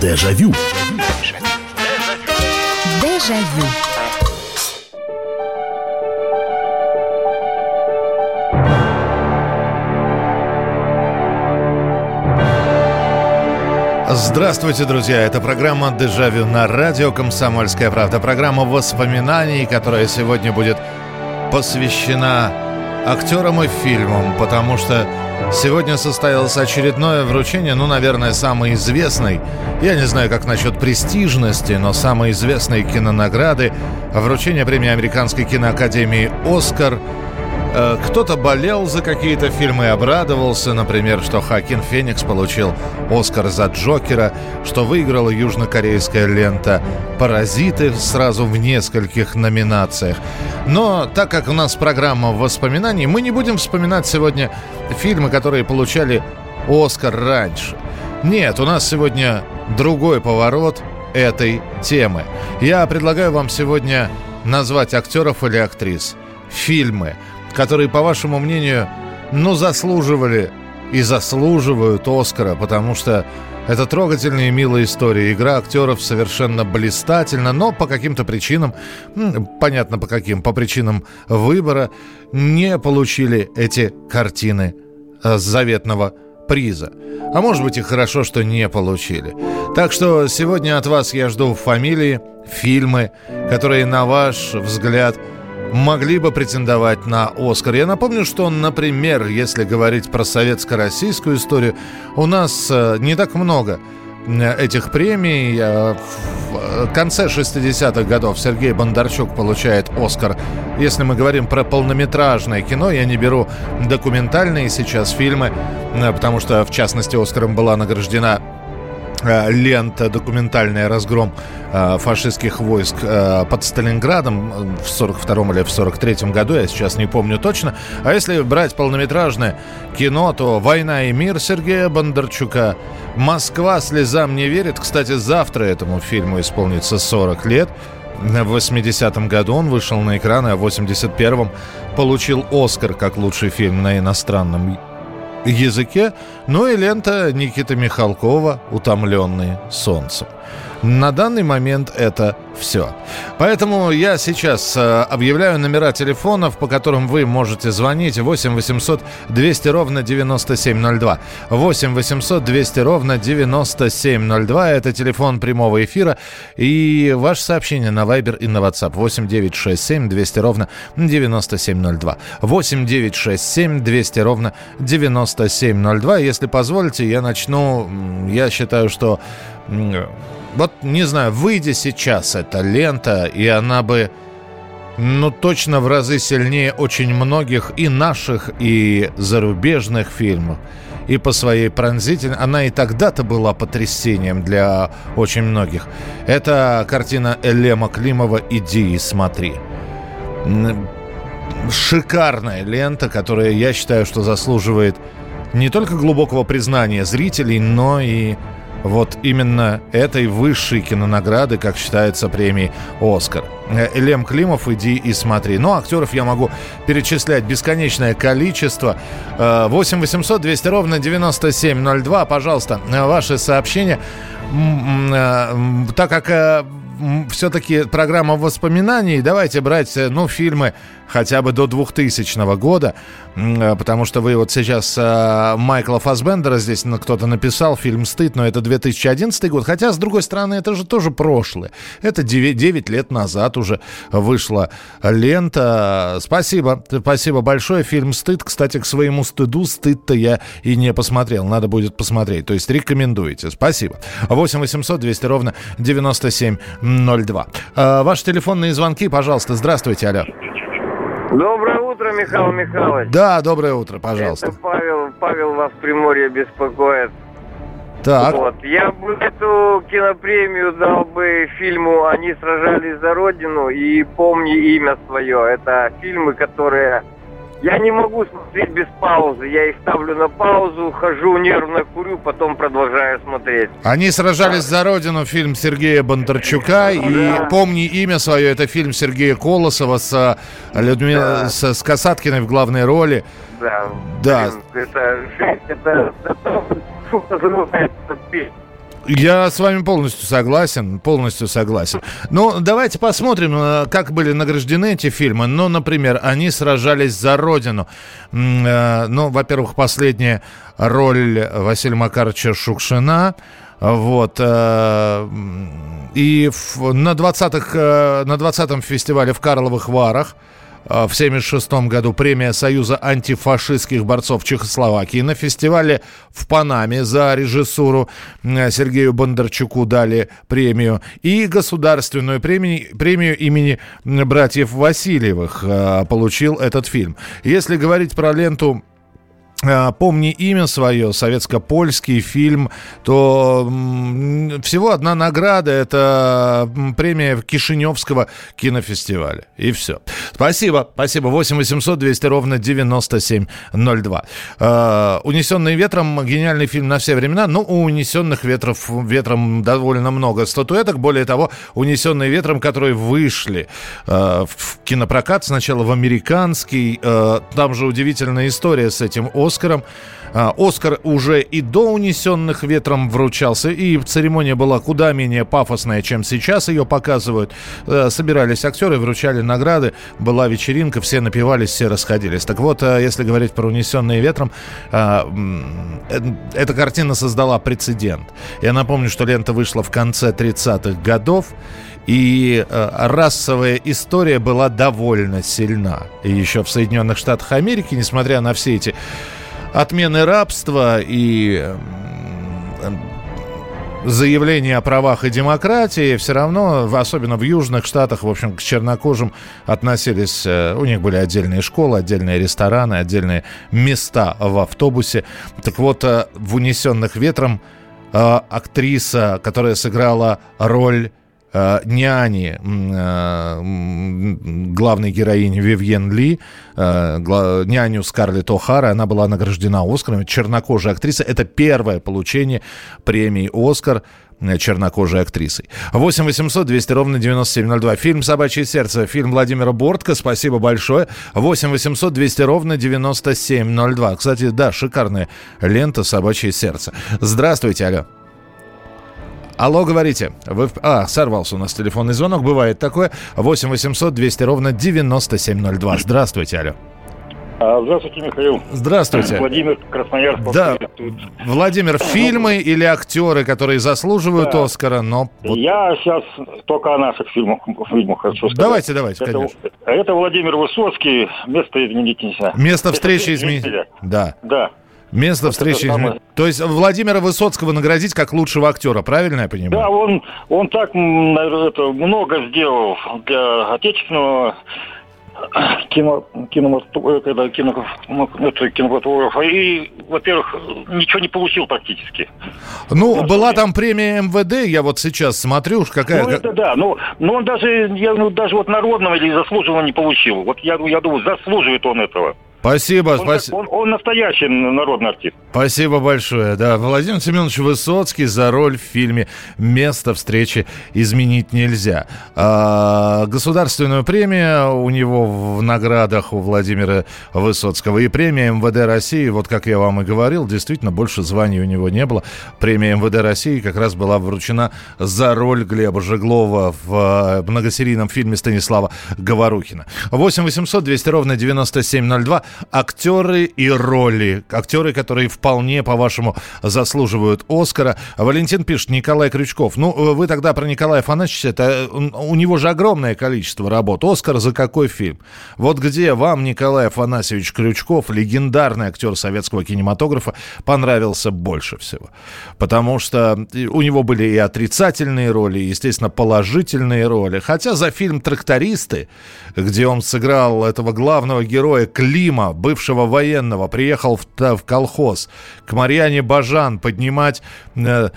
Дежавю. Дежавю. Здравствуйте, друзья! Это программа «Дежавю» на радио «Комсомольская правда». Программа воспоминаний, которая сегодня будет посвящена актерам и фильмам, потому что сегодня состоялось очередное вручение, ну, наверное, самой известной, я не знаю, как насчет престижности, но самой известной кинонаграды, вручение премии Американской киноакадемии «Оскар» кто-то болел за какие-то фильмы и обрадовался, например, что Хакин Феникс получил Оскар за Джокера, что выиграла южнокорейская лента «Паразиты» сразу в нескольких номинациях. Но так как у нас программа воспоминаний, мы не будем вспоминать сегодня фильмы, которые получали Оскар раньше. Нет, у нас сегодня другой поворот этой темы. Я предлагаю вам сегодня назвать актеров или актрис. Фильмы, которые, по вашему мнению, ну, заслуживали и заслуживают Оскара, потому что это трогательная и милая история. Игра актеров совершенно блистательна, но по каким-то причинам, понятно по каким, по причинам выбора, не получили эти картины э, заветного приза. А может быть и хорошо, что не получили. Так что сегодня от вас я жду фамилии, фильмы, которые, на ваш взгляд, могли бы претендовать на Оскар. Я напомню, что, например, если говорить про советско-российскую историю, у нас э, не так много э, этих премий. Э, в конце 60-х годов Сергей Бондарчук получает Оскар. Если мы говорим про полнометражное кино, я не беру документальные сейчас фильмы, потому что, в частности, Оскаром была награждена Э, лента документальная «Разгром э, фашистских войск э, под Сталинградом в 42 или в 43 году, я сейчас не помню точно. А если брать полнометражное кино, то «Война и мир» Сергея Бондарчука, «Москва слезам не верит». Кстати, завтра этому фильму исполнится 40 лет. В 80-м году он вышел на экраны, а в 81-м получил «Оскар» как лучший фильм на иностранном языке, ну и лента Никиты Михалкова «Утомленные солнцем». На данный момент это все. Поэтому я сейчас э, объявляю номера телефонов, по которым вы можете звонить 8 800 200 ровно 9702. 8 800 200 ровно 9702. Это телефон прямого эфира. И ваше сообщение на Viber и на WhatsApp 8 967 200 ровно 9702. 8 967 200 ровно 9702. Если позволите, я начну. Я считаю, что вот, не знаю, выйдя сейчас эта лента, и она бы, ну, точно в разы сильнее очень многих и наших, и зарубежных фильмов. И по своей пронзительной... Она и тогда-то была потрясением для очень многих. Это картина Элема Климова «Иди и смотри». Шикарная лента, которая, я считаю, что заслуживает не только глубокого признания зрителей, но и вот именно этой высшей кинонаграды, как считается премией «Оскар». Э, Лем Климов, иди и смотри. Ну, актеров я могу перечислять бесконечное количество. 8 800 200 ровно 9702. Пожалуйста, э, ваши сообщения. Э, так как все-таки программа воспоминаний, давайте брать, ну, фильмы хотя бы до 2000 года, э, потому что вы вот сейчас э, Майкла Фасбендера здесь кто-то написал, фильм «Стыд», но это 2011 год, хотя, с другой стороны, это же тоже прошлое. Это 9, 9 лет назад уже вышла лента. Спасибо, спасибо большое. Фильм «Стыд», кстати, к своему стыду «Стыд»-то я и не посмотрел, надо будет посмотреть. То есть рекомендуете. Спасибо. 8 800 200 ровно 9702. Э, ваши телефонные звонки, пожалуйста. Здравствуйте, алло. Доброе утро, Михаил Михайлович. Да, доброе утро, пожалуйста. Это Павел, Павел вас в Приморье беспокоит. Так. Вот. Я бы эту кинопремию дал бы фильму «Они сражались за Родину» и «Помни имя свое». Это фильмы, которые я не могу смотреть без паузы. Я их ставлю на паузу, хожу, нервно курю, потом продолжаю смотреть. Они сражались за родину, фильм Сергея Бондарчука. И помни имя свое, это фильм Сергея Колосова с, Людми... да. с, с Касаткиной в главной роли. Да. Да. Это, это, это, это Я с вами полностью согласен, полностью согласен. Ну, давайте посмотрим, э, как были награждены эти фильмы. Ну, например, они сражались за Родину. Э, ну, во-первых, последняя роль Василия Макаровича Шукшина. Вот. Э, и на 20-х, на 20-м фестивале в Карловых Варах в 1976 году премия Союза антифашистских борцов Чехословакии. На фестивале в Панаме за режиссуру Сергею Бондарчуку дали премию. И государственную премию, премию имени братьев Васильевых а, получил этот фильм. Если говорить про ленту «Помни имя свое», советско-польский фильм, то всего одна награда – это премия Кишиневского кинофестиваля. И все. Спасибо, спасибо. 8 800 200 ровно 9702. Э, «Унесенный ветром» – гениальный фильм на все времена. Ну, у «Унесенных ветров, ветром» довольно много статуэток. Более того, «Унесенные ветром», которые вышли э, в кинопрокат, сначала в американский, там же удивительная история с этим Оскаром. А, Оскар уже и до «Унесенных ветром» вручался, и церемония была куда менее пафосная, чем сейчас ее показывают. Э, собирались актеры, вручали награды, была вечеринка, все напивались, все расходились. Так вот, э, если говорить про «Унесенные ветром», э, эта картина создала прецедент. Я напомню, что лента вышла в конце 30-х годов, и расовая история была довольно сильна. И еще в Соединенных Штатах Америки, несмотря на все эти отмены рабства и э, заявления о правах и демократии, все равно, особенно в южных штатах, в общем, к чернокожим относились, э, у них были отдельные школы, отдельные рестораны, отдельные места в автобусе. Так вот, э, в «Унесенных ветром» актриса, которая сыграла роль э, няни э, главной героини Вивьен Ли, э, няню Скарлетт О'Хара, она была награждена Оскаром, чернокожая актриса. Это первое получение премии «Оскар» э, чернокожей актрисой. 8 800 200 ровно 9702. Фильм «Собачье сердце», фильм Владимира Бортко. Спасибо большое. 8 800 200 ровно 9702. Кстати, да, шикарная лента «Собачье сердце». Здравствуйте, алло. Алло, говорите. Вы... А, сорвался у нас телефонный звонок. Бывает такое. 8 800 200 ровно 9702. Здравствуйте, алло. А, здравствуйте, Михаил. Здравствуйте. Владимир Красноярск. Да, Владимир, фильмы или актеры, которые заслуживают да. Оскара, но... Я сейчас только о наших фильмах, фильмах хочу сказать. Давайте, давайте, это, конечно. Это Владимир Высоцкий, место изменить нельзя. Место встречи изменить. Да. Да. Место встречи. Самое... То есть Владимира Высоцкого наградить как лучшего актера, правильно я понимаю? Да, он, он так это, много сделал для отечественного кино, кино, когда кино, это кинематографа. И, во-первых, ничего не получил практически. Ну, Потому была там премия МВД, я вот сейчас смотрю, уж какая... Ну, это да, но, но он даже, я, ну, даже вот народного или заслуженного не получил. Вот я, я думаю, заслуживает он этого. Спасибо, он, спасибо. Он, он настоящий народный артист. Спасибо большое. Да, Владимир Семенович Высоцкий за роль в фильме «Место встречи изменить нельзя». А, государственную премию у него в наградах у Владимира Высоцкого и премия МВД России, вот как я вам и говорил, действительно больше званий у него не было. Премия МВД России как раз была вручена за роль Глеба Жеглова в многосерийном фильме Станислава Говорухина. 8 800 200 ровно 9702 актеры и роли. Актеры, которые вполне, по-вашему, заслуживают Оскара. Валентин пишет, Николай Крючков. Ну, вы тогда про Николая Афанасьевича, это у него же огромное количество работ. Оскар за какой фильм? Вот где вам Николай Афанасьевич Крючков, легендарный актер советского кинематографа, понравился больше всего? Потому что у него были и отрицательные роли, и, естественно, положительные роли. Хотя за фильм «Трактористы», где он сыграл этого главного героя Клима, бывшего военного, приехал в, в колхоз. К Марьяне Бажан поднимать э,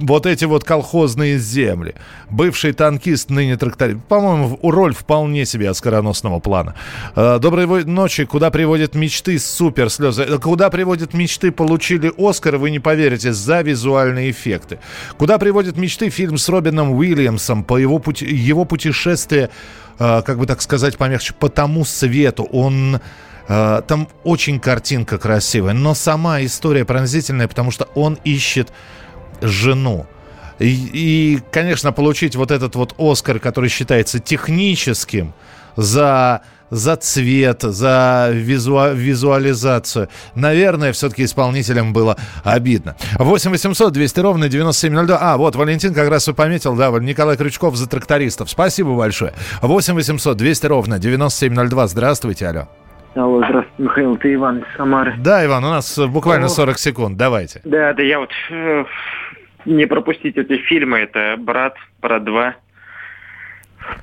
вот эти вот колхозные земли. Бывший танкист, ныне тракторист. По-моему, роль вполне себе оскароносного плана. Э, доброй ночи. Куда приводят мечты? Супер слезы. Э, куда приводят мечты? Получили Оскар, вы не поверите, за визуальные эффекты. Куда приводят мечты? Фильм с Робином Уильямсом по его, пути, его путешествие, э, как бы так сказать помягче, по тому свету. Он там очень картинка красивая, но сама история пронзительная, потому что он ищет жену. И, и, конечно, получить вот этот вот Оскар, который считается техническим, за за цвет, за визу, визуализацию. Наверное, все-таки исполнителям было обидно. 8 800 200 ровно 9702. А, вот, Валентин как раз и пометил, да, Николай Крючков за трактористов. Спасибо большое. 8 800 200 ровно 9702. Здравствуйте, алло. Алло, здравствуйте, Михаил, ты Иван из Самары. Да, Иван, у нас буквально 40 секунд, давайте. Да, да, я вот э, не пропустить эти фильмы, это «Брат», «Брат 2»,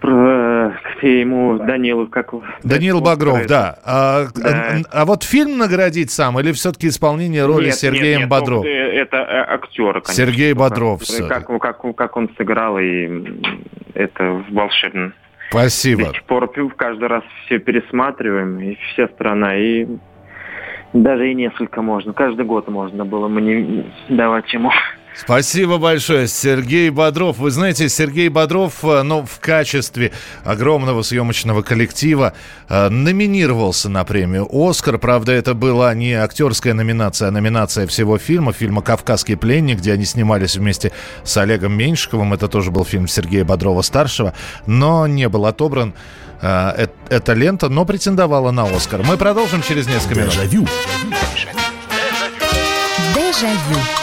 где ему Данил как Данил Багров, да. А, да. а вот фильм наградить сам или все-таки исполнение роли нет, Сергеем нет, Бодров? Нет, это э, актер, конечно. Сергей Бодров. Как, как, как, как он сыграл, и это волшебно. Спасибо. До сих пор каждый раз все пересматриваем, и вся страна, и даже и несколько можно. Каждый год можно было мне давать ему. Спасибо большое, Сергей Бодров. Вы знаете, Сергей Бодров, э, ну, в качестве огромного съемочного коллектива э, номинировался на премию «Оскар». Правда, это была не актерская номинация, а номинация всего фильма, фильма «Кавказский пленник», где они снимались вместе с Олегом Меньшиковым. Это тоже был фильм Сергея Бодрова-старшего, но не был отобран э, эта лента, но претендовала на «Оскар». Мы продолжим через несколько минут. Дежавю. Дежавю.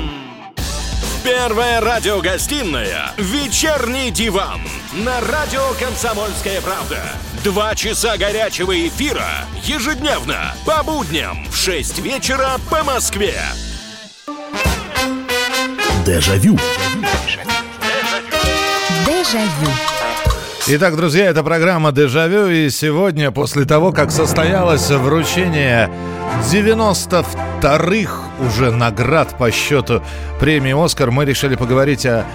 Первая радиогостинная «Вечерний диван» на радио «Комсомольская правда». Два часа горячего эфира ежедневно по будням в 6 вечера по Москве. Дежавю. Дежавю. Итак, друзья, это программа «Дежавю», и сегодня, после того, как состоялось вручение 92-х уже наград по счету премии «Оскар», мы решили поговорить о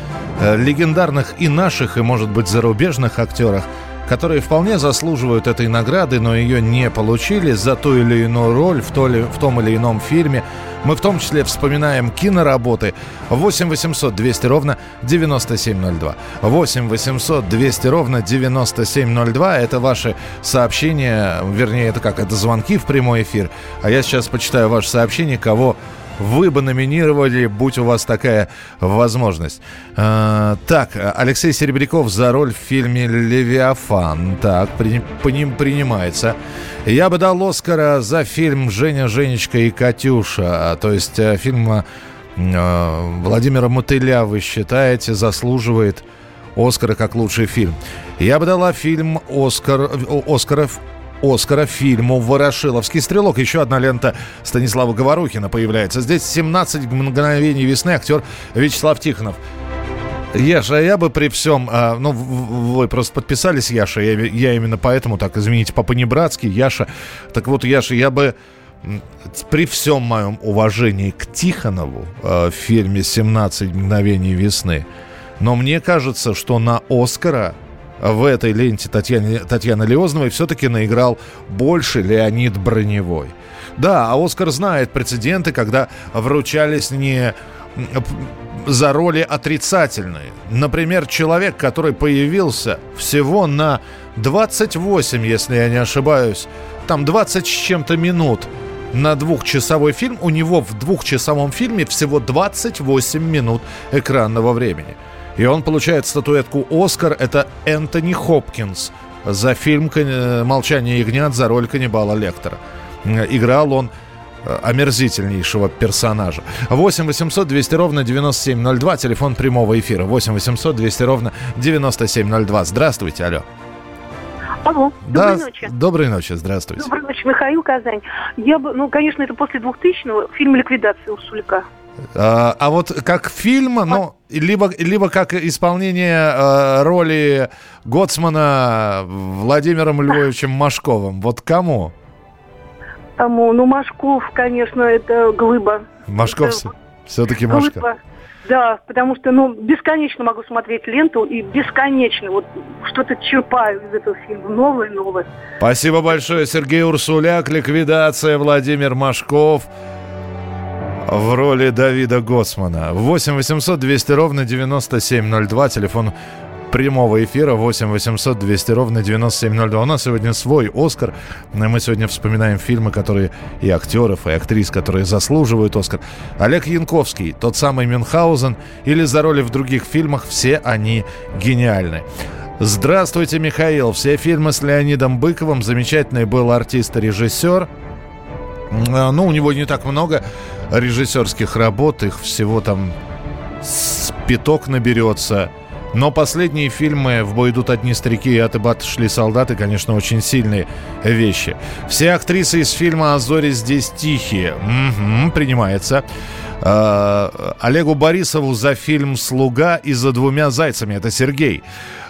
легендарных и наших, и, может быть, зарубежных актерах – которые вполне заслуживают этой награды, но ее не получили за ту или иную роль в, то ли, в том или ином фильме. Мы в том числе вспоминаем киноработы 8 800 200 ровно 9702. 8 800 200 ровно 9702. Это ваши сообщения, вернее, это как, это звонки в прямой эфир. А я сейчас почитаю ваше сообщение, кого вы бы номинировали, будь у вас такая возможность. А, так, Алексей Серебряков за роль в фильме «Левиафан». Так, при, по ним принимается. Я бы дал Оскара за фильм «Женя, Женечка и Катюша». То есть э, фильм э, Владимира Мотыля, вы считаете, заслуживает Оскара как лучший фильм. Я бы дала фильм Оскар, Оскаров Оскара фильму «Ворошиловский стрелок». Еще одна лента Станислава Говорухина появляется. Здесь «17 мгновений весны» актер Вячеслав Тихонов. Яша, я бы при всем, а, ну, вы просто подписались, Яша, я, я именно поэтому так, извините, по-понебратски, Яша. Так вот, Яша, я бы при всем моем уважении к Тихонову э, в фильме «17 мгновений весны», но мне кажется, что на Оскара в этой ленте Татьяны, Татьяны Леозновой все-таки наиграл больше Леонид Броневой. Да, а Оскар знает прецеденты, когда вручались не за роли отрицательные. Например, человек, который появился всего на 28, если я не ошибаюсь, там 20 с чем-то минут на двухчасовой фильм, у него в двухчасовом фильме всего 28 минут экранного времени. И он получает статуэтку «Оскар». Это Энтони Хопкинс за фильм «Молчание ягнят» за роль каннибала Лектора. Играл он э, омерзительнейшего персонажа. 8 800 200 ровно 9702, телефон прямого эфира. 8 800 200 ровно 9702. Здравствуйте, алло. Алло, да, доброй ночи. Доброй ночи, здравствуйте. Доброй ночи, Михаил Казань. Я бы, ну, конечно, это после 2000-го, фильм «Ликвидация» у Сулика. А, а вот как фильм, ну, либо, либо как исполнение э, роли Гоцмана Владимиром Львовичем Машковым. Вот кому? Тому, ну, Машков, конечно, это глыба. Машков это... все-таки Машков. Да, потому что, ну, бесконечно могу смотреть ленту и бесконечно вот что-то черпаю из этого фильма, новое, новое. Спасибо большое, Сергей Урсуляк, ликвидация, Владимир Машков в роли Давида Гоцмана. 8 800 200 ровно 9702, телефон прямого эфира 8 800 200 ровно 9702. У нас сегодня свой Оскар. Мы сегодня вспоминаем фильмы, которые и актеров, и актрис, которые заслуживают Оскар. Олег Янковский, тот самый Мюнхгаузен или за роли в других фильмах, все они гениальны. Здравствуйте, Михаил. Все фильмы с Леонидом Быковым. Замечательный был артист и режиссер. А, ну, у него не так много режиссерских работ. Их всего там с пяток наберется. Но последние фильмы «В бой идут одни старики» и «От шли солдаты», конечно, очень сильные вещи. Все актрисы из фильма «А здесь тихие». Угу, принимается. Э, Олегу Борисову за фильм «Слуга» и «За двумя зайцами». Это Сергей.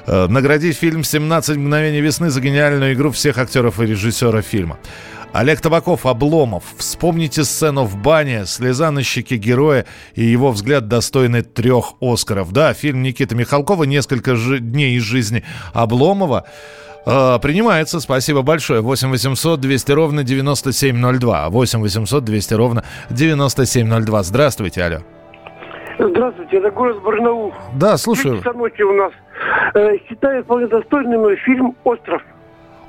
Э, наградить фильм «17 мгновений весны» за гениальную игру всех актеров и режиссера фильма. Олег Табаков, Обломов. Вспомните сцену в бане, слеза на щеке героя и его взгляд достойный трех Оскаров. Да, фильм Никиты Михалкова «Несколько жи- дней из жизни Обломова». Э, принимается, спасибо большое. 8 800 200 ровно 9702. 8 800 200 ровно 9702. Здравствуйте, алло. Здравствуйте, это город Барнаул. Да, слушаю. Три ночи у нас. Э, считаю вполне достойным фильм «Остров».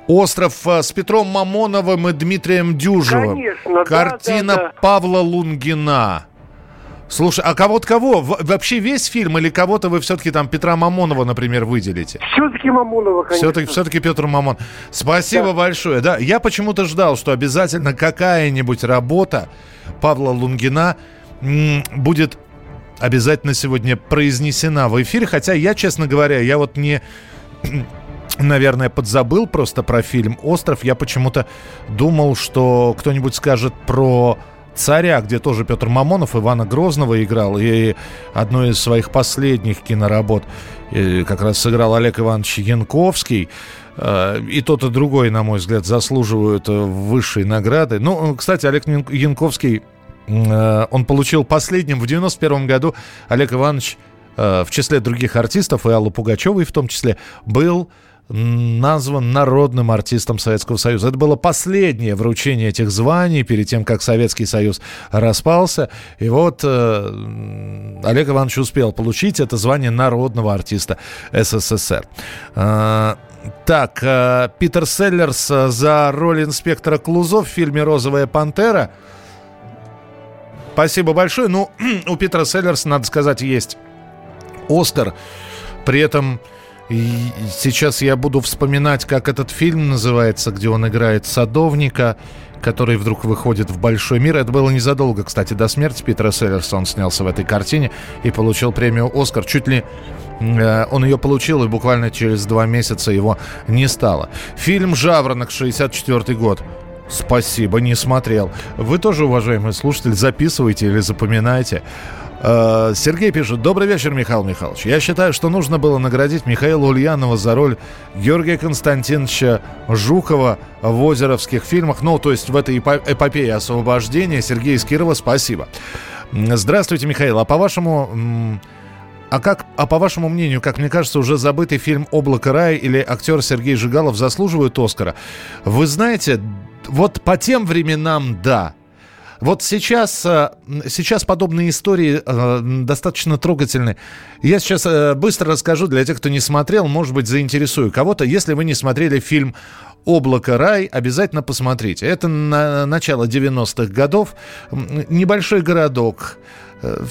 Остров э, с Петром Мамоновым и Дмитрием Дюжевым. Конечно, да, Картина да, да. Павла Лунгина. Слушай, а кого-то кого? Вообще весь фильм или кого-то вы все-таки там Петра Мамонова, например, выделите? Все-таки Мамонова, конечно. Все-таки, все-таки Петр Мамон. Спасибо большое. Да, я почему-то ждал, что обязательно какая-нибудь работа Павла Лунгина будет обязательно сегодня произнесена в эфире. Хотя я, честно говоря, я вот не наверное, подзабыл просто про фильм «Остров». Я почему-то думал, что кто-нибудь скажет про «Царя», где тоже Петр Мамонов Ивана Грозного играл, и одной из своих последних киноработ как раз сыграл Олег Иванович Янковский. Э, И тот, и другой, на мой взгляд, заслуживают э, высшей награды. Ну, кстати, Олег Ян- Янковский, э, он получил последним в 91 году. Олег Иванович в числе других артистов, и Аллы Пугачевой в том числе, был назван народным артистом Советского Союза. Это было последнее вручение этих званий перед тем, как Советский Союз распался. И вот э, Олег Иванович успел получить это звание народного артиста СССР. Э, так, э, Питер Селлерс э, за роль инспектора Клузо в фильме «Розовая пантера». Спасибо большое. Ну, у Питера Селлерса, надо сказать, есть Оскар. При этом и сейчас я буду вспоминать, как этот фильм называется, где он играет садовника, который вдруг выходит в большой мир. Это было незадолго, кстати, до смерти Питера Селлерса. Он снялся в этой картине и получил премию «Оскар». Чуть ли э, он ее получил, и буквально через два месяца его не стало. Фильм «Жаворонок», 64 год. Спасибо, не смотрел. Вы тоже, уважаемый слушатель, записывайте или запоминайте. Э, Сергей пишет. Добрый вечер, Михаил Михайлович. Я считаю, что нужно было наградить Михаила Ульянова за роль Георгия Константиновича Жукова в озеровских фильмах. Ну, то есть в этой эпо- эпопее освобождения. Сергей из Кирова, спасибо. Здравствуйте, Михаил. А по-вашему... а как, а по вашему мнению, как мне кажется, уже забытый фильм «Облако рая» или актер Сергей Жигалов заслуживают Оскара? Вы знаете, вот по тем временам, да. Вот сейчас, э, сейчас подобные истории э, достаточно трогательны. Я сейчас э, быстро расскажу для тех, кто не смотрел, может быть, заинтересую кого-то. Если вы не смотрели фильм «Облако рай», обязательно посмотрите. Это на начало 90-х годов. Небольшой городок,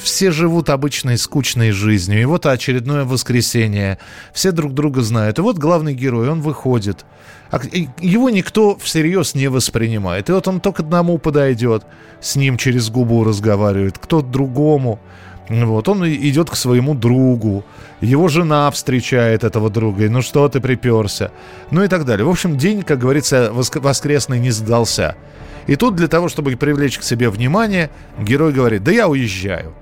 все живут обычной скучной жизнью. И вот очередное воскресенье. Все друг друга знают. И вот главный герой, он выходит. А Его никто всерьез не воспринимает. И вот он только одному подойдет, с ним через губу разговаривает, кто другому. Вот, он идет к своему другу. Его жена встречает этого друга. И, Ну что ты приперся? Ну и так далее. В общем, день, как говорится, воск- воскресный не сдался. И тут для того, чтобы привлечь к себе внимание, герой говорит, да я уезжаю.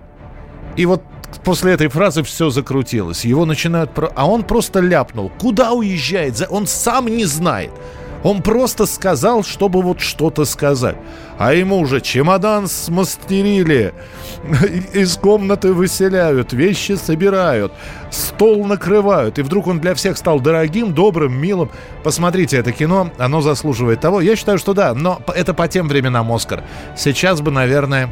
И вот после этой фразы все закрутилось. Его начинают... про- А он просто ляпнул. Куда уезжает? Он сам не знает. Он просто сказал, чтобы вот что-то сказать. А ему уже чемодан смастерили, из комнаты выселяют, вещи собирают, стол накрывают. И вдруг он для всех стал дорогим, добрым, милым. Посмотрите это кино, оно заслуживает того. Я считаю, что да, но это по тем временам Оскар. Сейчас бы, наверное,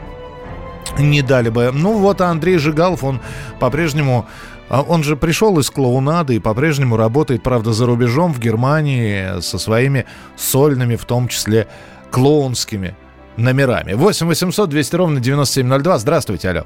не дали бы. Ну вот Андрей Жигалов, он по-прежнему а он же пришел из клоунады и по-прежнему работает, правда, за рубежом в Германии со своими сольными, в том числе клоунскими номерами. 8 800 200 ровно 9702. Здравствуйте, алло.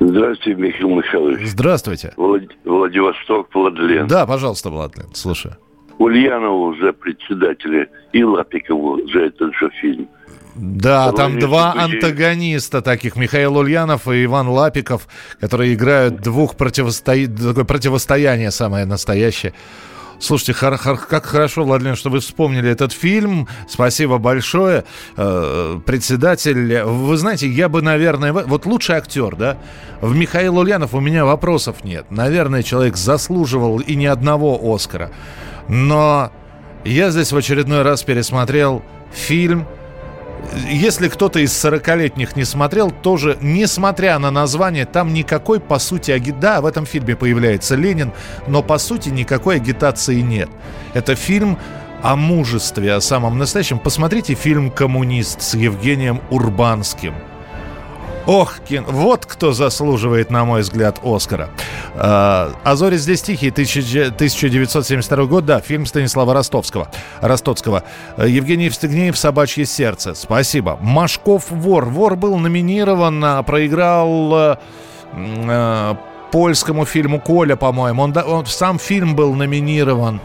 Здравствуйте, Михаил Михайлович. Здравствуйте. Влад... Владивосток, Владлен. Да, пожалуйста, Владлен, слушаю. Ульянову за председателя и Лапикову за этот же фильм – да, там два антагониста таких, Михаил Ульянов и Иван Лапиков, которые играют двух противосто... такое противостояние самое настоящее. Слушайте, хор- хор- как хорошо, Владимир, что вы вспомнили этот фильм. Спасибо большое. Э, председатель, вы знаете, я бы, наверное, вот лучший актер, да? В Михаил Ульянов у меня вопросов нет. Наверное, человек заслуживал и ни одного Оскара. Но я здесь в очередной раз пересмотрел фильм если кто-то из 40-летних не смотрел, тоже, несмотря на название, там никакой, по сути, аги... Да, в этом фильме появляется Ленин, но, по сути, никакой агитации нет. Это фильм о мужестве, о самом настоящем. Посмотрите фильм «Коммунист» с Евгением Урбанским – Ох, Кин, вот кто заслуживает, на мой взгляд, Оскара. А, «А зори здесь тихие», 1972 год, да, фильм Станислава Ростовского. Ростоцкого. Евгений Евстигнеев «Собачье сердце». Спасибо. Машков «Вор». «Вор» был номинирован, а проиграл э, польскому фильму «Коля», по-моему. Он, он, сам фильм был номинирован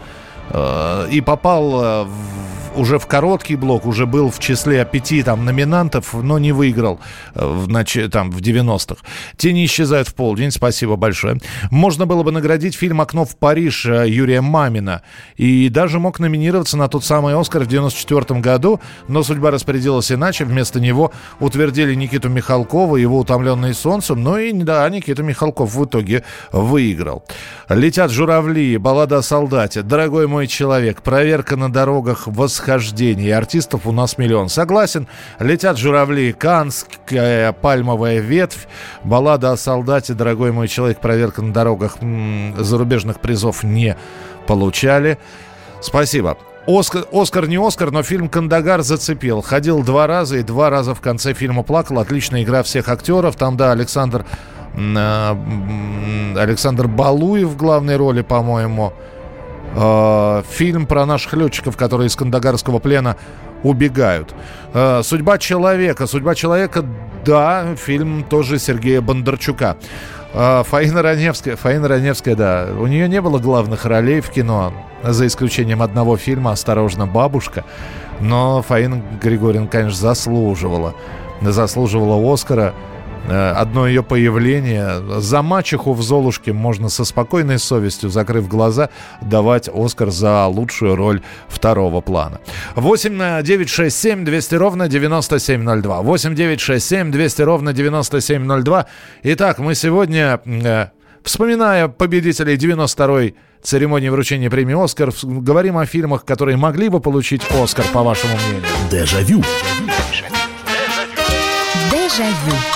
и попал в уже в короткий блок, уже был в числе пяти там номинантов, но не выиграл э, в, нач... там, в 90-х. Тени исчезают в полдень, спасибо большое. Можно было бы наградить фильм «Окно в Париж» э, Юрия Мамина. И даже мог номинироваться на тот самый «Оскар» в 94 году, но судьба распорядилась иначе. Вместо него утвердили Никиту Михалкова, его «Утомленные солнцем». Ну и да, Никита Михалков в итоге выиграл. «Летят журавли», «Баллада о солдате», «Дорогой мой человек», «Проверка на дорогах», «Восхождение», восхождении. Артистов у нас миллион. Согласен, летят журавли, Канская пальмовая ветвь, баллада о солдате, дорогой мой человек, проверка на дорогах зарубежных призов не получали. Спасибо. Оскар, Оскар не Оскар, но фильм «Кандагар» зацепил. Ходил два раза и два раза в конце фильма плакал. Отличная игра всех актеров. Там, да, Александр, э, Александр Балуев в главной роли, по-моему. Э, фильм про наших летчиков, которые из Кандагарского плена убегают. Э, судьба человека. Судьба человека, да, фильм тоже Сергея Бондарчука. Э, Фаина Раневская, Фаина Раневская, да, у нее не было главных ролей в кино, за исключением одного фильма «Осторожно, бабушка». Но Фаина Григорьевна, конечно, заслуживала. Заслуживала Оскара. Э, одно ее появление. За мачеху в «Золушке» можно со спокойной совестью, закрыв глаза, давать «Оскар» за лучшую роль второго плана. 8 9 6 7 200 ровно 9702. 8 9 6 7 200 ровно 9702. Итак, мы сегодня, э, вспоминая победителей 92-й церемонии вручения премии «Оскар», говорим о фильмах, которые могли бы получить «Оскар», по вашему мнению. Дежавю. Дежавю.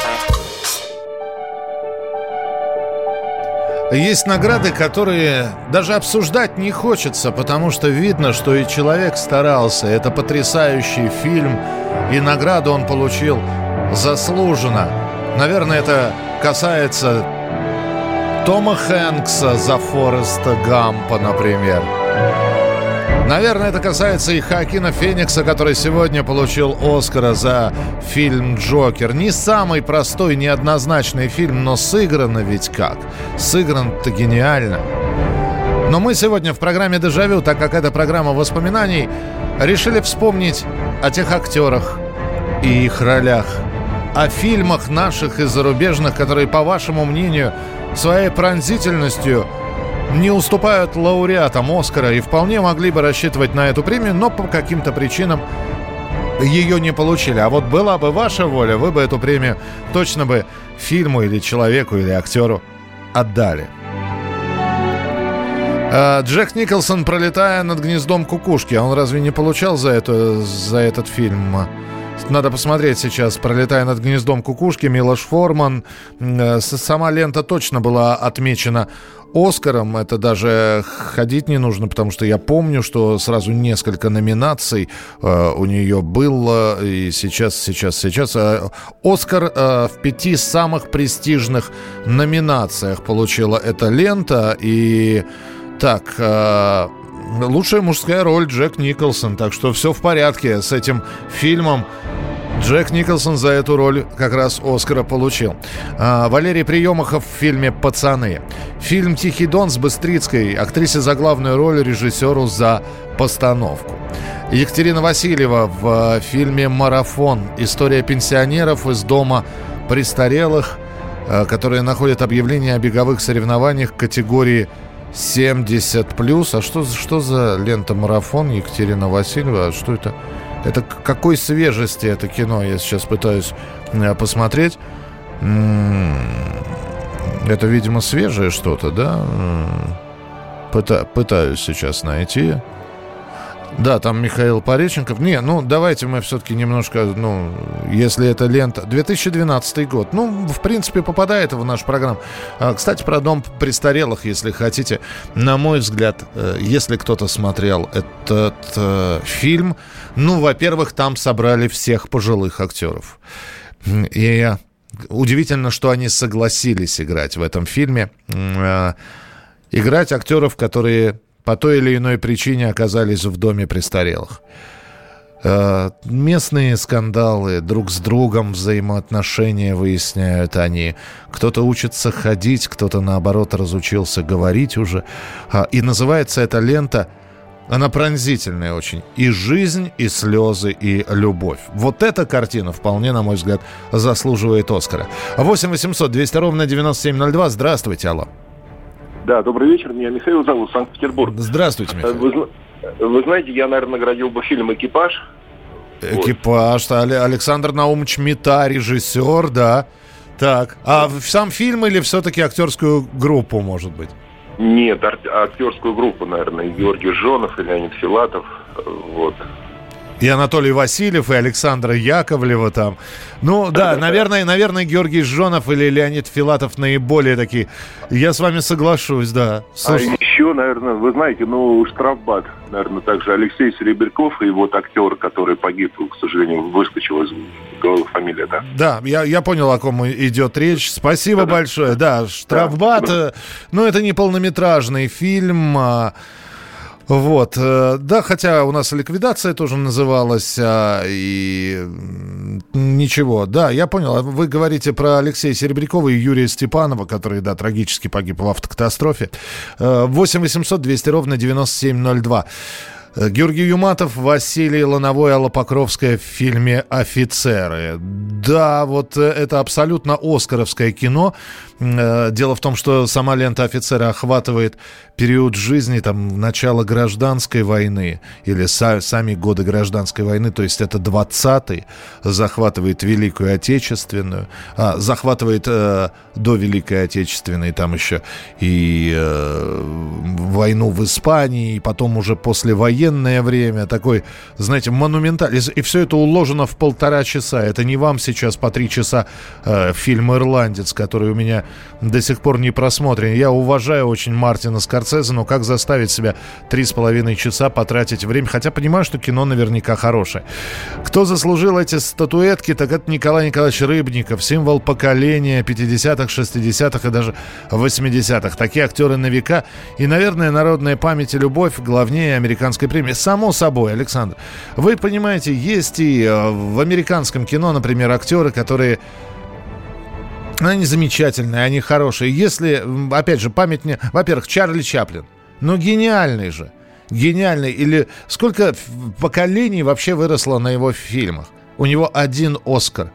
Есть награды, которые даже обсуждать не хочется, потому что видно, что и человек старался. Это потрясающий фильм, и награду он получил заслуженно. Наверное, это касается Тома Хэнкса за Фореста Гампа, например. Наверное, это касается и Хакина Феникса, который сегодня получил Оскара за фильм «Джокер». Не самый простой, неоднозначный фильм, но сыграно ведь как? Сыгран-то гениально. Но мы сегодня в программе «Дежавю», так как это программа воспоминаний, решили вспомнить о тех актерах и их ролях, о фильмах наших и зарубежных, которые, по вашему мнению, своей пронзительностью не уступают лауреатам Оскара и вполне могли бы рассчитывать на эту премию, но по каким-то причинам ее не получили. А вот была бы ваша воля, вы бы эту премию точно бы фильму или человеку или актеру отдали. А, Джек Николсон, пролетая над гнездом кукушки, а он разве не получал за, это, за этот фильм надо посмотреть сейчас, пролетая над гнездом кукушки, Милош Форман. Э, сама лента точно была отмечена Оскаром. Это даже ходить не нужно, потому что я помню, что сразу несколько номинаций э, у нее было. И сейчас, сейчас, сейчас. Э, Оскар в пяти самых престижных номинациях получила эта лента. И так... лучшая мужская роль Джек Николсон. Так что все в порядке с этим фильмом. Джек Николсон за эту роль как раз Оскара получил. А, Валерий Приемахов в фильме «Пацаны». Фильм «Тихий дон» с Быстрицкой, актрисе за главную роль, режиссеру за постановку. Екатерина Васильева в фильме «Марафон». История пенсионеров из дома престарелых, а, которые находят объявление о беговых соревнованиях категории 70+. А что, что за лента «Марафон» Екатерина Васильева? А что это? Это какой свежести это кино, я сейчас пытаюсь э, посмотреть. Это, видимо, свежее что-то, да? Пыта пытаюсь сейчас найти. Да, там Михаил Пореченков. Не, ну давайте мы все-таки немножко, ну, если это лента... 2012 год. Ну, в принципе, попадает в нашу программу. А, кстати, про дом престарелых, если хотите. На мой взгляд, э, если кто-то смотрел этот э, фильм, ну, во-первых, там собрали всех пожилых актеров. И удивительно, что они согласились играть в этом фильме. Э, играть актеров, которые по той или иной причине оказались в доме престарелых. Э, местные скандалы, друг с другом взаимоотношения выясняют они. Кто-то учится ходить, кто-то, наоборот, разучился говорить уже. А, и называется эта лента она пронзительная очень. И жизнь, и слезы, и любовь. Вот эта картина вполне, на мой взгляд, заслуживает Оскара. 8 800 200 ровно 9702. Здравствуйте, алло. Да, добрый вечер. Меня Михаил зовут, Санкт-Петербург. Здравствуйте, Михаил. Вы, вы знаете, я, наверное, наградил бы фильм «Экипаж». «Экипаж», вот. Александр Наумович Мета, режиссер, да. Так, а сам фильм или все-таки актерскую группу, может быть? Нет, актерскую группу, наверное, Георгий Жонов и Леонид Филатов, вот и Анатолий Васильев, и Александра Яковлева там. Ну да, наверное, наверное, Георгий Жонов или Леонид Филатов наиболее такие. Я с вами соглашусь, да. Слушай... А еще, наверное, вы знаете, ну, штрафбат, наверное, также Алексей Серебряков и вот актер, который погиб, к сожалению, выскочил из головы фамилия, да? Да, я, я понял, о ком идет речь. Спасибо да, большое. Да, штрафбат, да. Э, ну, это не полнометражный фильм, а вот, э, да, хотя у нас ликвидация тоже называлась, а, и ничего, да, я понял. А вы говорите про Алексея Серебрякова и Юрия Степанова, который, да, трагически погиб в автокатастрофе. 8 800 200 ровно 9702. Э, Георгий Юматов, Василий Лановой, Алла Покровская в фильме «Офицеры». Да, вот э, это абсолютно оскаровское кино. Дело в том, что сама лента «Офицеры» охватывает период жизни, там, начало гражданской войны или са- сами годы гражданской войны, то есть это 20-й, захватывает Великую Отечественную, а, захватывает э, до Великой Отечественной там еще и э, войну в Испании, и потом уже послевоенное время, такой, знаете, монументальный. И все это уложено в полтора часа. Это не вам сейчас по три часа э, фильм «Ирландец», который у меня до сих пор не просмотрен. Я уважаю очень Мартина Скорсезе, но как заставить себя три с половиной часа потратить время, хотя понимаю, что кино наверняка хорошее. Кто заслужил эти статуэтки, так это Николай Николаевич Рыбников, символ поколения 50-х, 60-х и даже 80-х. Такие актеры на века и, наверное, народная память и любовь главнее американской премии. Само собой, Александр. Вы понимаете, есть и э, в американском кино, например, актеры, которые они замечательные, они хорошие. Если, опять же, память мне... Во-первых, Чарли Чаплин. Ну, гениальный же. Гениальный. Или сколько поколений вообще выросло на его фильмах? У него один Оскар.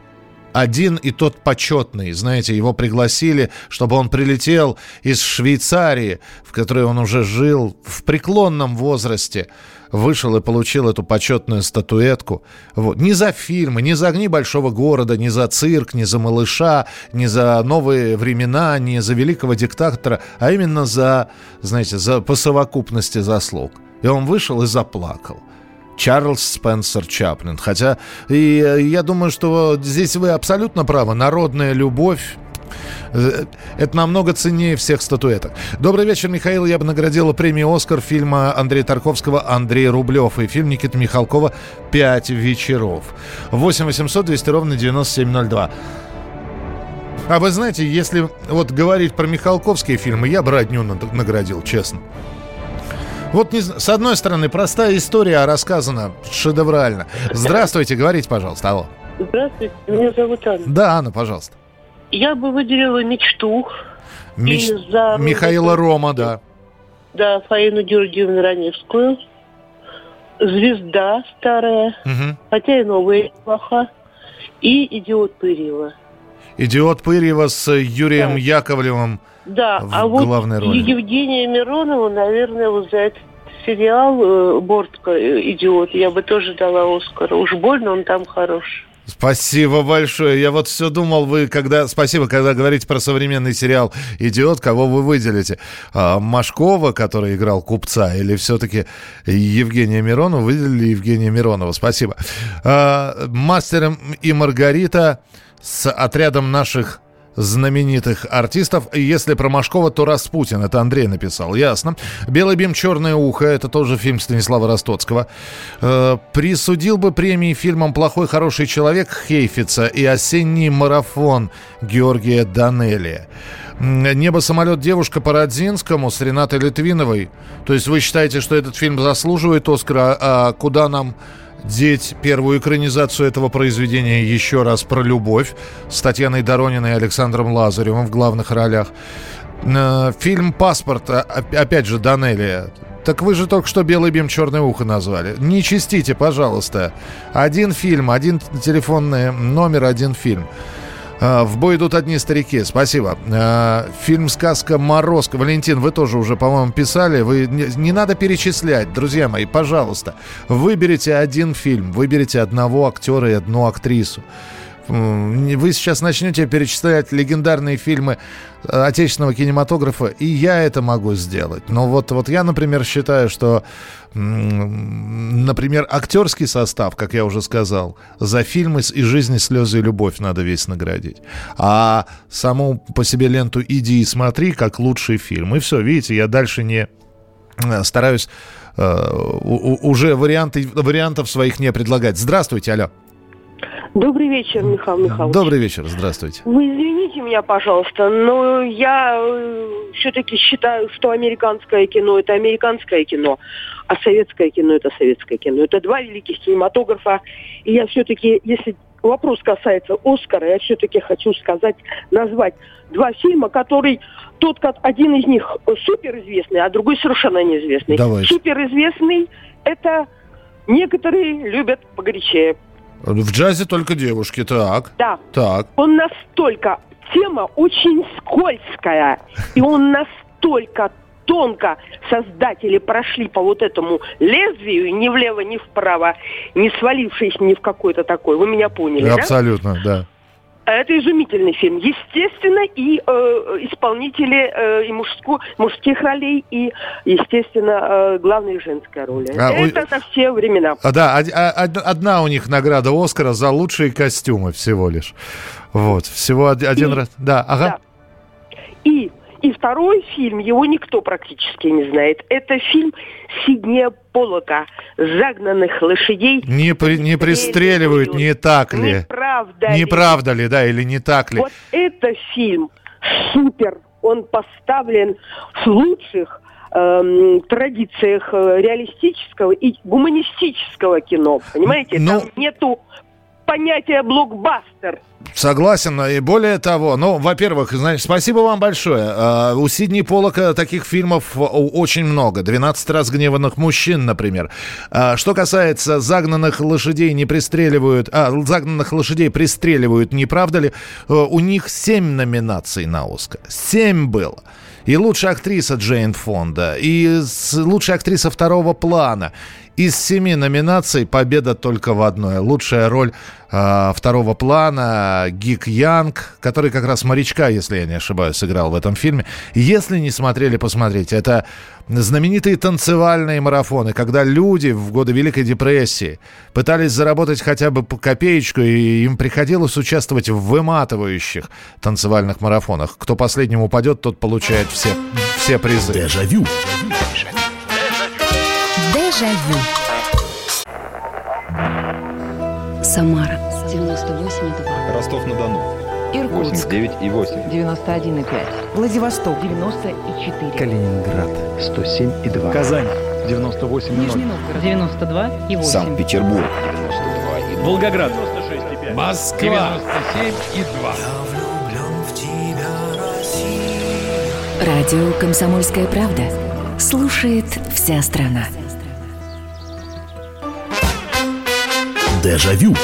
Один и тот почетный. Знаете, его пригласили, чтобы он прилетел из Швейцарии, в которой он уже жил в преклонном возрасте, вышел и получил эту почетную статуэтку. Вот. Не за фильмы, не за «Огни большого города», не за цирк, не за «Малыша», не за «Новые времена», не за великого диктатора, а именно за, знаете, за, по совокупности заслуг. И он вышел и заплакал. Чарльз Спенсер Чаплин. Хотя, и э, я думаю, что здесь вы абсолютно правы. Народная любовь э, это намного ценнее всех статуэток. Добрый вечер, Михаил. Я бы наградила премию «Оскар» фильма Андрея Тарковского «Андрей Рублев» и фильм Никиты Михалкова «Пять вечеров». 8 800 200 ровно 9702. А вы знаете, если вот говорить про Михалковские фильмы, я бы родню наградил, честно. Вот не, с одной стороны, простая история рассказана шедеврально. Здравствуйте, говорите, пожалуйста, алло. Здравствуйте, меня зовут Анна. Да, Анна, пожалуйста. Я бы выделила мечту. Меч... За... Михаила Рома, да. Да, Фаину Георгиевну Раневскую. Звезда старая, угу. хотя и новая плоха. И идиот Пырьева. Идиот Пырьева с Юрием да. Яковлевым да, в а вот главной роли. Евгения Миронова, наверное, вот за этот сериал э, «Бортка. Э, идиот» я бы тоже дала Оскара. Уж больно он там хорош. Спасибо большое. Я вот все думал, вы когда... Спасибо, когда говорите про современный сериал «Идиот», кого вы выделите? А, Машкова, который играл купца, или все-таки Евгения Миронова? Выделили Евгения Миронова. Спасибо. А, «Мастер и Маргарита» с отрядом наших знаменитых артистов. Если про Машкова, то Распутин. Это Андрей написал. Ясно. «Белый бим, черное ухо». Это тоже фильм Станислава Ростоцкого. Э, присудил бы премии фильмам «Плохой, хороший человек» Хейфица и «Осенний марафон» Георгия Данелия. «Небо, самолет, девушка» по Родзинскому с Ренатой Литвиновой. То есть вы считаете, что этот фильм заслуживает Оскара, а куда нам деть первую экранизацию этого произведения еще раз про любовь с Татьяной Дорониной и Александром Лазаревым в главных ролях. Э, фильм «Паспорт», а, опять же, Данелия. Так вы же только что «Белый бим, черное ухо» назвали. Не чистите, пожалуйста. Один фильм, один телефонный номер, один фильм. А, в бой идут одни старики. Спасибо. А, фильм «Сказка Морозко». Валентин, вы тоже уже, по-моему, писали. Вы не, не надо перечислять, друзья мои, пожалуйста. Выберите один фильм, выберите одного актера и одну актрису. Вы сейчас начнете перечислять легендарные фильмы э, отечественного кинематографа, и я это могу сделать. Но вот, вот я, например, считаю, что, например, актерский состав, как я уже сказал, за фильмы «И жизнь, и слезы, и любовь» надо весь наградить. А саму по себе ленту «Иди и смотри» как лучший фильм. И все, видите, я дальше не э, стараюсь э, уже варианты, вариантов своих не предлагать. Здравствуйте, алло. Добрый вечер, Михаил Михайлович. Добрый вечер, здравствуйте. Вы извините меня, пожалуйста, но я э, все-таки считаю, что американское кино – это американское кино, а советское кино – это советское кино. Это два великих кинематографа. И я все-таки, если вопрос касается Оскара, я все-таки хочу сказать, назвать два фильма, который тот, как один из них суперизвестный, а другой совершенно неизвестный. Давайте. Суперизвестный – это некоторые любят погорячее. В джазе только девушки, так. Да. Так. Он настолько... Тема очень скользкая. И он настолько тонко создатели прошли по вот этому лезвию, ни влево, ни вправо, не свалившись ни в какой-то такой. Вы меня поняли, Абсолютно, да? да. Это изумительный фильм. Естественно, и э, исполнители э, и мужску, мужских ролей, и, естественно, э, главная женская роль. А, Это ой... на все времена. А, да, а, одна у них награда Оскара за лучшие костюмы всего лишь. Вот, всего один и, раз. Да, ага. Да. И и второй фильм, его никто практически не знает. Это фильм Сиднея Полока «Загнанных лошадей». Не, при, не пристреливают, не так ли? Не правда ли, да, или не так ли? Вот это фильм супер. Он поставлен в лучших эм, традициях э, реалистического и гуманистического кино. Понимаете? Ну, Там нету понятие блокбастер. Согласен, и более того, ну, во-первых, значит, спасибо вам большое. А, у Сидни Полока таких фильмов очень много. «12 разгневанных мужчин», например. А, что касается «Загнанных лошадей не пристреливают», а, «Загнанных лошадей пристреливают», не правда ли? Э, у них семь номинаций на «Оскар». Семь было и лучшая актриса Джейн Фонда, и лучшая актриса второго плана. Из семи номинаций победа только в одной. Лучшая роль э, второго плана Гик Янг, который как раз морячка, если я не ошибаюсь, сыграл в этом фильме. Если не смотрели, посмотрите. Это знаменитые танцевальные марафоны, когда люди в годы Великой депрессии пытались заработать хотя бы по копеечку, и им приходилось участвовать в выматывающих танцевальных марафонах. Кто последним упадет, тот получает все, все призы. Дежавю. Дежавю. Самара 98,2. Ростов-на-Дону. Иркутск 89 и 8. 91,5. Владивосток 94. Калининград 107 и 2. Казань 98 Нижний Новгород 92 и 8. Санкт-Петербург 92 и 2. Волгоград 96,5. Москва 97 и 2. Радио «Комсомольская правда». Слушает вся страна. Дежавю.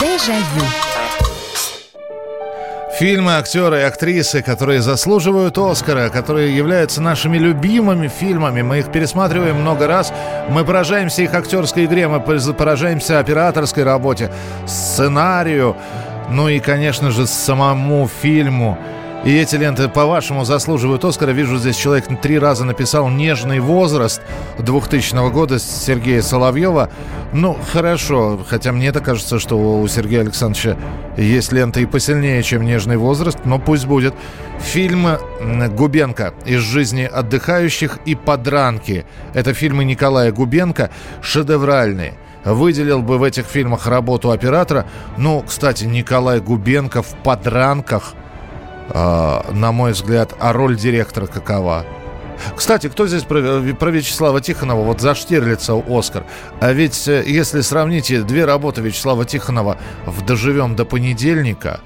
Дежавю. Фильмы, актеры и актрисы, которые заслуживают Оскара, которые являются нашими любимыми фильмами. Мы их пересматриваем много раз. Мы поражаемся их актерской игре, мы поражаемся операторской работе, сценарию, ну и, конечно же, самому фильму. И эти ленты, по-вашему, заслуживают Оскара. Вижу, здесь человек три раза написал «Нежный возраст» 2000 года Сергея Соловьева. Ну, хорошо, хотя мне это кажется, что у Сергея Александровича есть лента и посильнее, чем «Нежный возраст», но пусть будет. Фильм Губенко «Из жизни отдыхающих» и «Подранки». Это фильмы Николая Губенко, шедевральные выделил бы в этих фильмах работу оператора. Ну, кстати, Николай Губенко в «Подранках» на мой взгляд, а роль директора какова? Кстати, кто здесь про, про Вячеслава Тихонова? Вот за Штирлица Оскар. А ведь, э, если сравните две работы Вячеслава Тихонова в «Доживем до понедельника»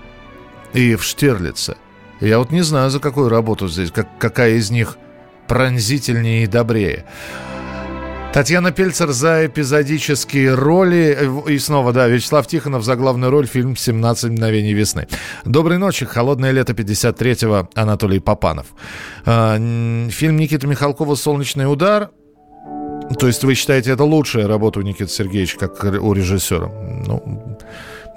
и в «Штирлице», я вот не знаю, за какую работу здесь, как, какая из них пронзительнее и добрее. Татьяна Пельцер за эпизодические роли. И снова, да, Вячеслав Тихонов за главную роль фильм «17 мгновений весны». Доброй ночи. «Холодное лето 53-го» Анатолий Попанов. А, фильм Никиты Михалкова «Солнечный удар». То есть вы считаете, это лучшая работа у Никиты Сергеевича, как у режиссера? Ну,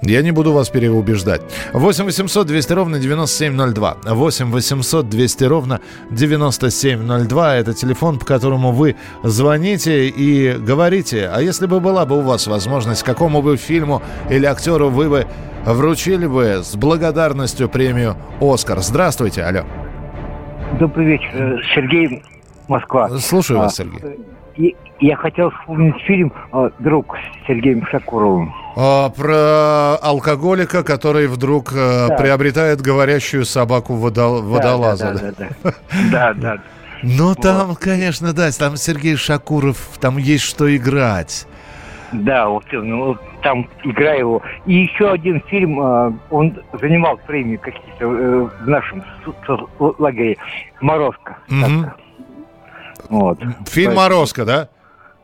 я не буду вас переубеждать. 8 800 200 ровно 9702. 8 800 200 ровно 9702. Это телефон, по которому вы звоните и говорите. А если бы была бы у вас возможность, какому бы фильму или актеру вы бы вручили бы с благодарностью премию «Оскар». Здравствуйте, алло. Добрый вечер. Э, Сергей, Москва. Слушаю вас, а, Сергей. Я хотел вспомнить фильм э, «Друг» с Сергеем Шакуровым. А, про алкоголика, который вдруг э, да. приобретает говорящую собаку водол... водолаза. Да, да, да. да, да. Ну, там, конечно, да, там Сергей Шакуров, там есть что играть. Да, вот ну, там игра его. И еще один фильм, он занимал премии какие-то в нашем лагере. «Морозко». Угу. Вот. Фильм «Морозко», да?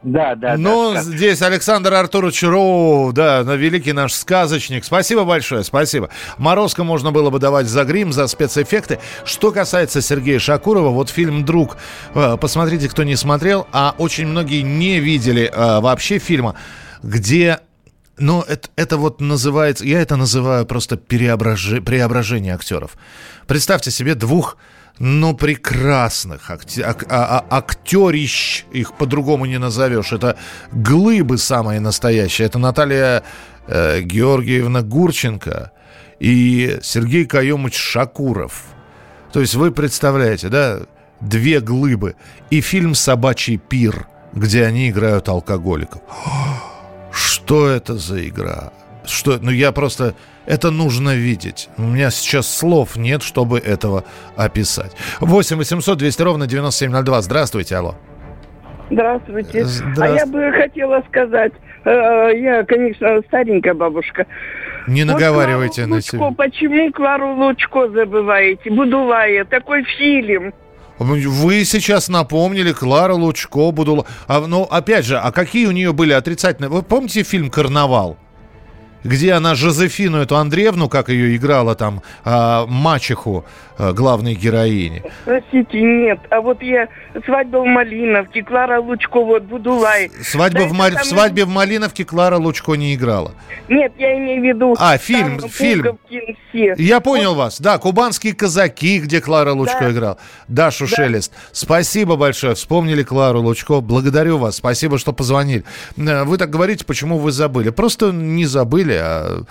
Да, да. Ну, да, здесь Александр Артурович Роу, да, великий наш сказочник. Спасибо большое, спасибо. Морозко можно было бы давать за грим, за спецэффекты. Что касается Сергея Шакурова, вот фильм «Друг», э, посмотрите, кто не смотрел, а очень многие не видели а, вообще фильма, где ну, это, это вот называется, я это называю просто переображ... преображение актеров. Представьте себе двух ну, прекрасных акти- ак- а- а- актерищ, их по-другому не назовешь. Это глыбы самые настоящие. Это Наталья э, Георгиевна Гурченко и Сергей Каемович Шакуров. То есть вы представляете, да, две глыбы. И фильм «Собачий пир», где они играют алкоголиков. Что это за игра? Что, ну я просто это нужно видеть. У меня сейчас слов нет, чтобы этого описать. 8 800 200 ровно 9702. Здравствуйте, алло. Здравствуйте. Здра- А я бы хотела сказать, э, я, конечно, старенькая бабушка. Не Вот наговаривайте Клару на Лучко, себя. Почему Клару Лучко забываете? Будулая, такой фильм. Вы сейчас напомнили Клара Лучко, Будула. А, ну, опять же, а какие у нее были отрицательные? Вы помните фильм «Карнавал»? Где она Жозефину, эту Андреевну, как ее играла там, а, мачеху а, главной героини. Простите, нет. А вот я свадьба в Малиновке, Клара Лучко, вот Будулай. Свадьба в, Ма- в свадьбе в Малиновке Клара Лучко не играла. Нет, я имею в виду... А, фильм, там фильм. Все. Я понял вас. Да, кубанские казаки, где Клара Лучко Да. играл. Дашу Шелест. Спасибо большое. Вспомнили Клару Лучко. Благодарю вас. Спасибо, что позвонили. Э, Вы так говорите, почему вы забыли. Просто не забыли, а...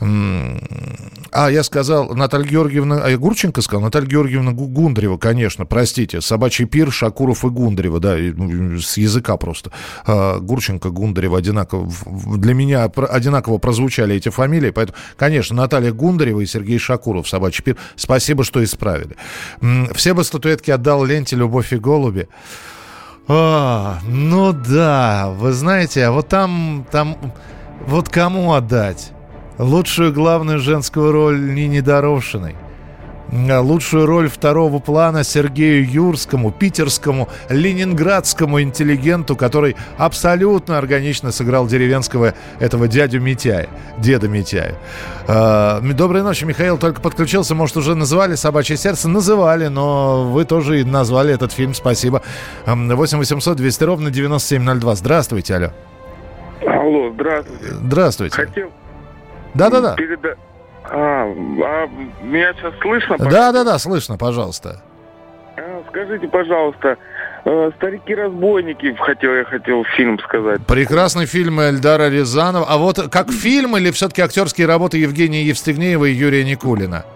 А, я сказал, Наталья Георгиевна, а Гурченко сказал, Наталья Георгиевна Гу- Гундарева, конечно, простите, собачий пир, Шакуров и Гундарева, да, ну, с языка просто. А, Гурченко, Гундарева одинаково, для меня одинаково прозвучали эти фамилии, поэтому, конечно, Наталья Гундарева и Сергей Шакуров, собачий пир, спасибо, что исправили. Все бы статуэтки отдал ленте «Любовь и голуби». А, ну да, вы знаете, а вот там, там, вот кому отдать? Лучшую главную женскую роль Нине Дорошиной. А Лучшую роль второго плана Сергею Юрскому, питерскому, ленинградскому интеллигенту, который абсолютно органично сыграл деревенского этого дядю Митяя, деда Митяя. А, Доброй ночи, Михаил только подключился, может, уже называли «Собачье сердце»? Называли, но вы тоже и назвали этот фильм, спасибо. Ам, 8 800 200 ровно 9702. Здравствуйте, алло. Алло, здравствуйте. Здравствуйте. Хотел Да-да-да. переда- А, а меня сейчас слышно? Да-да-да, слышно, пожалуйста. А, Скажите, пожалуйста, э, «Старики-разбойники» хотел я хотел фильм сказать. Прекрасный фильм Эльдара Рязанова. А вот как фильм или все-таки актерские работы Евгения Евстигнеева и Юрия Никулина?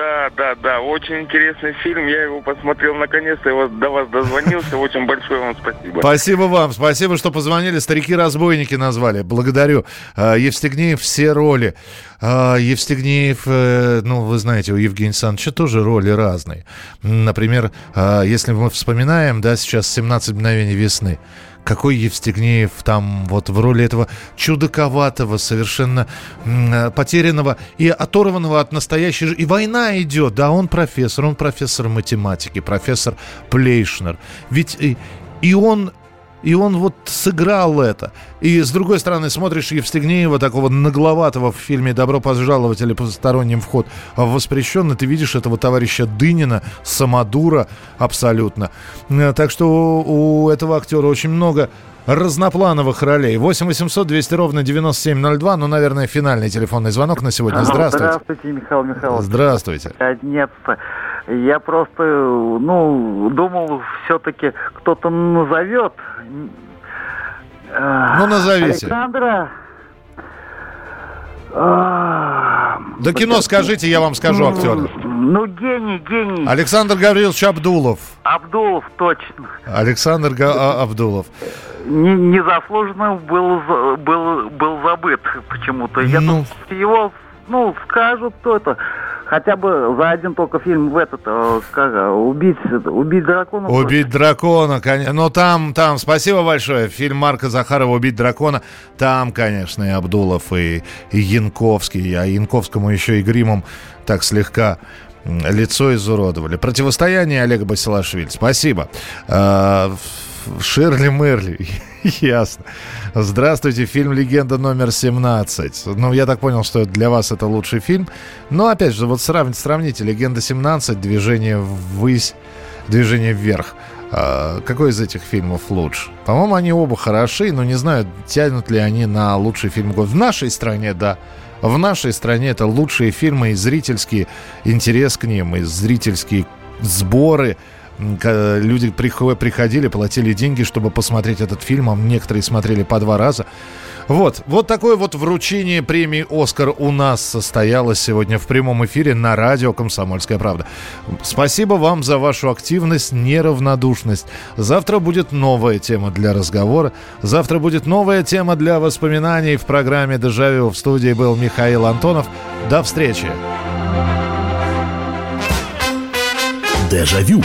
Да, да, да, очень интересный фильм. Я его посмотрел наконец-то, я до вас дозвонился. Очень большое вам спасибо. Спасибо вам, спасибо, что позвонили. Старики-разбойники назвали. Благодарю. А, Евстигнеев все роли. А, Евстигнеев, э, ну, вы знаете, у Евгения Александровича тоже роли разные. Например, а, если мы вспоминаем, да, сейчас «17 мгновений весны», какой Евстигнеев там вот в роли этого чудаковатого, совершенно э, потерянного и оторванного от настоящей жизни. И война идет, да, он профессор, он профессор математики, профессор Плейшнер. Ведь и, и он и он вот сыграл это. И с другой стороны, смотришь Евстигнеева, такого нагловатого в фильме «Добро пожаловать» или «Посторонним вход» воспрещенно, ты видишь этого товарища Дынина, самодура абсолютно. Э, Так что у, у этого актера очень много разноплановых ролей. 8 800 200 ровно 9702, ну, наверное, финальный телефонный звонок на сегодня. Здравствуйте. Здравствуйте, Михаил Михайлович. Здравствуйте. Наконец-то. Я просто, ну, думал, все-таки кто-то назовет. Ну, назовите. Александра. Да кино скажите, я вам скажу актера. Ну, гений, гений. Александр Гаврилович Абдулов. Абдулов, точно. Александр Га- А- Абдулов. Не- Незаслуженно был, был, был забыт почему-то. Я Ну. его, ну, скажут кто-то. Хотя бы за один только фильм в этот, э, как, э, убить, убить дракона. Убить дракона, конечно. Но там, там, спасибо большое. Фильм Марка Захарова «Убить дракона». Там, конечно, и Абдулов, и, и Янковский. А Янковскому еще и гримом так слегка лицо изуродовали. Противостояние Олега Басилашвили. Спасибо. Ширли Мерли. Ясно. Здравствуйте, фильм «Легенда номер 17». Ну, я так понял, что для вас это лучший фильм. Но, опять же, вот сравните, сравните «Легенда 17», «Движение ввысь», «Движение вверх». А, какой из этих фильмов лучше? По-моему, они оба хороши, но не знаю, тянут ли они на лучший фильм года. В нашей стране, да. В нашей стране это лучшие фильмы и зрительский интерес к ним, и зрительские сборы. Люди прихо- приходили, платили деньги, чтобы посмотреть этот фильм, а некоторые смотрели по два раза. Вот, вот такое вот вручение премии «Оскар» у нас состоялось сегодня в прямом эфире на радио «Комсомольская правда». Спасибо вам за вашу активность, неравнодушность. Завтра будет новая тема для разговора. Завтра будет новая тема для воспоминаний в программе «Дежавю». В студии был Михаил Антонов. До встречи. Дежавю.